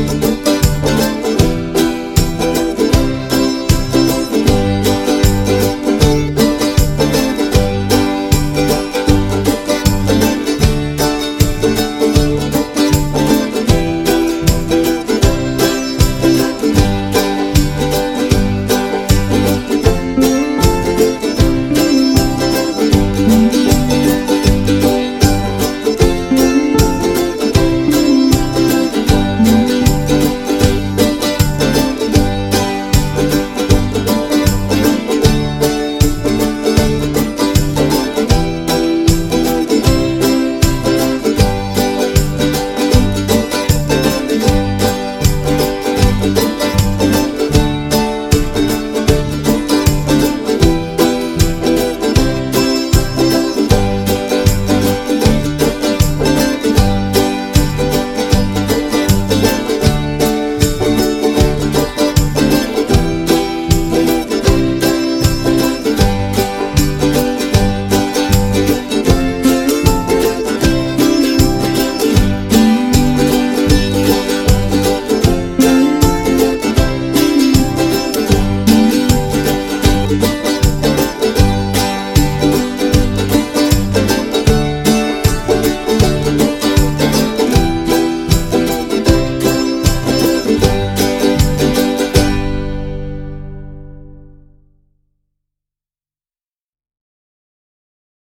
you.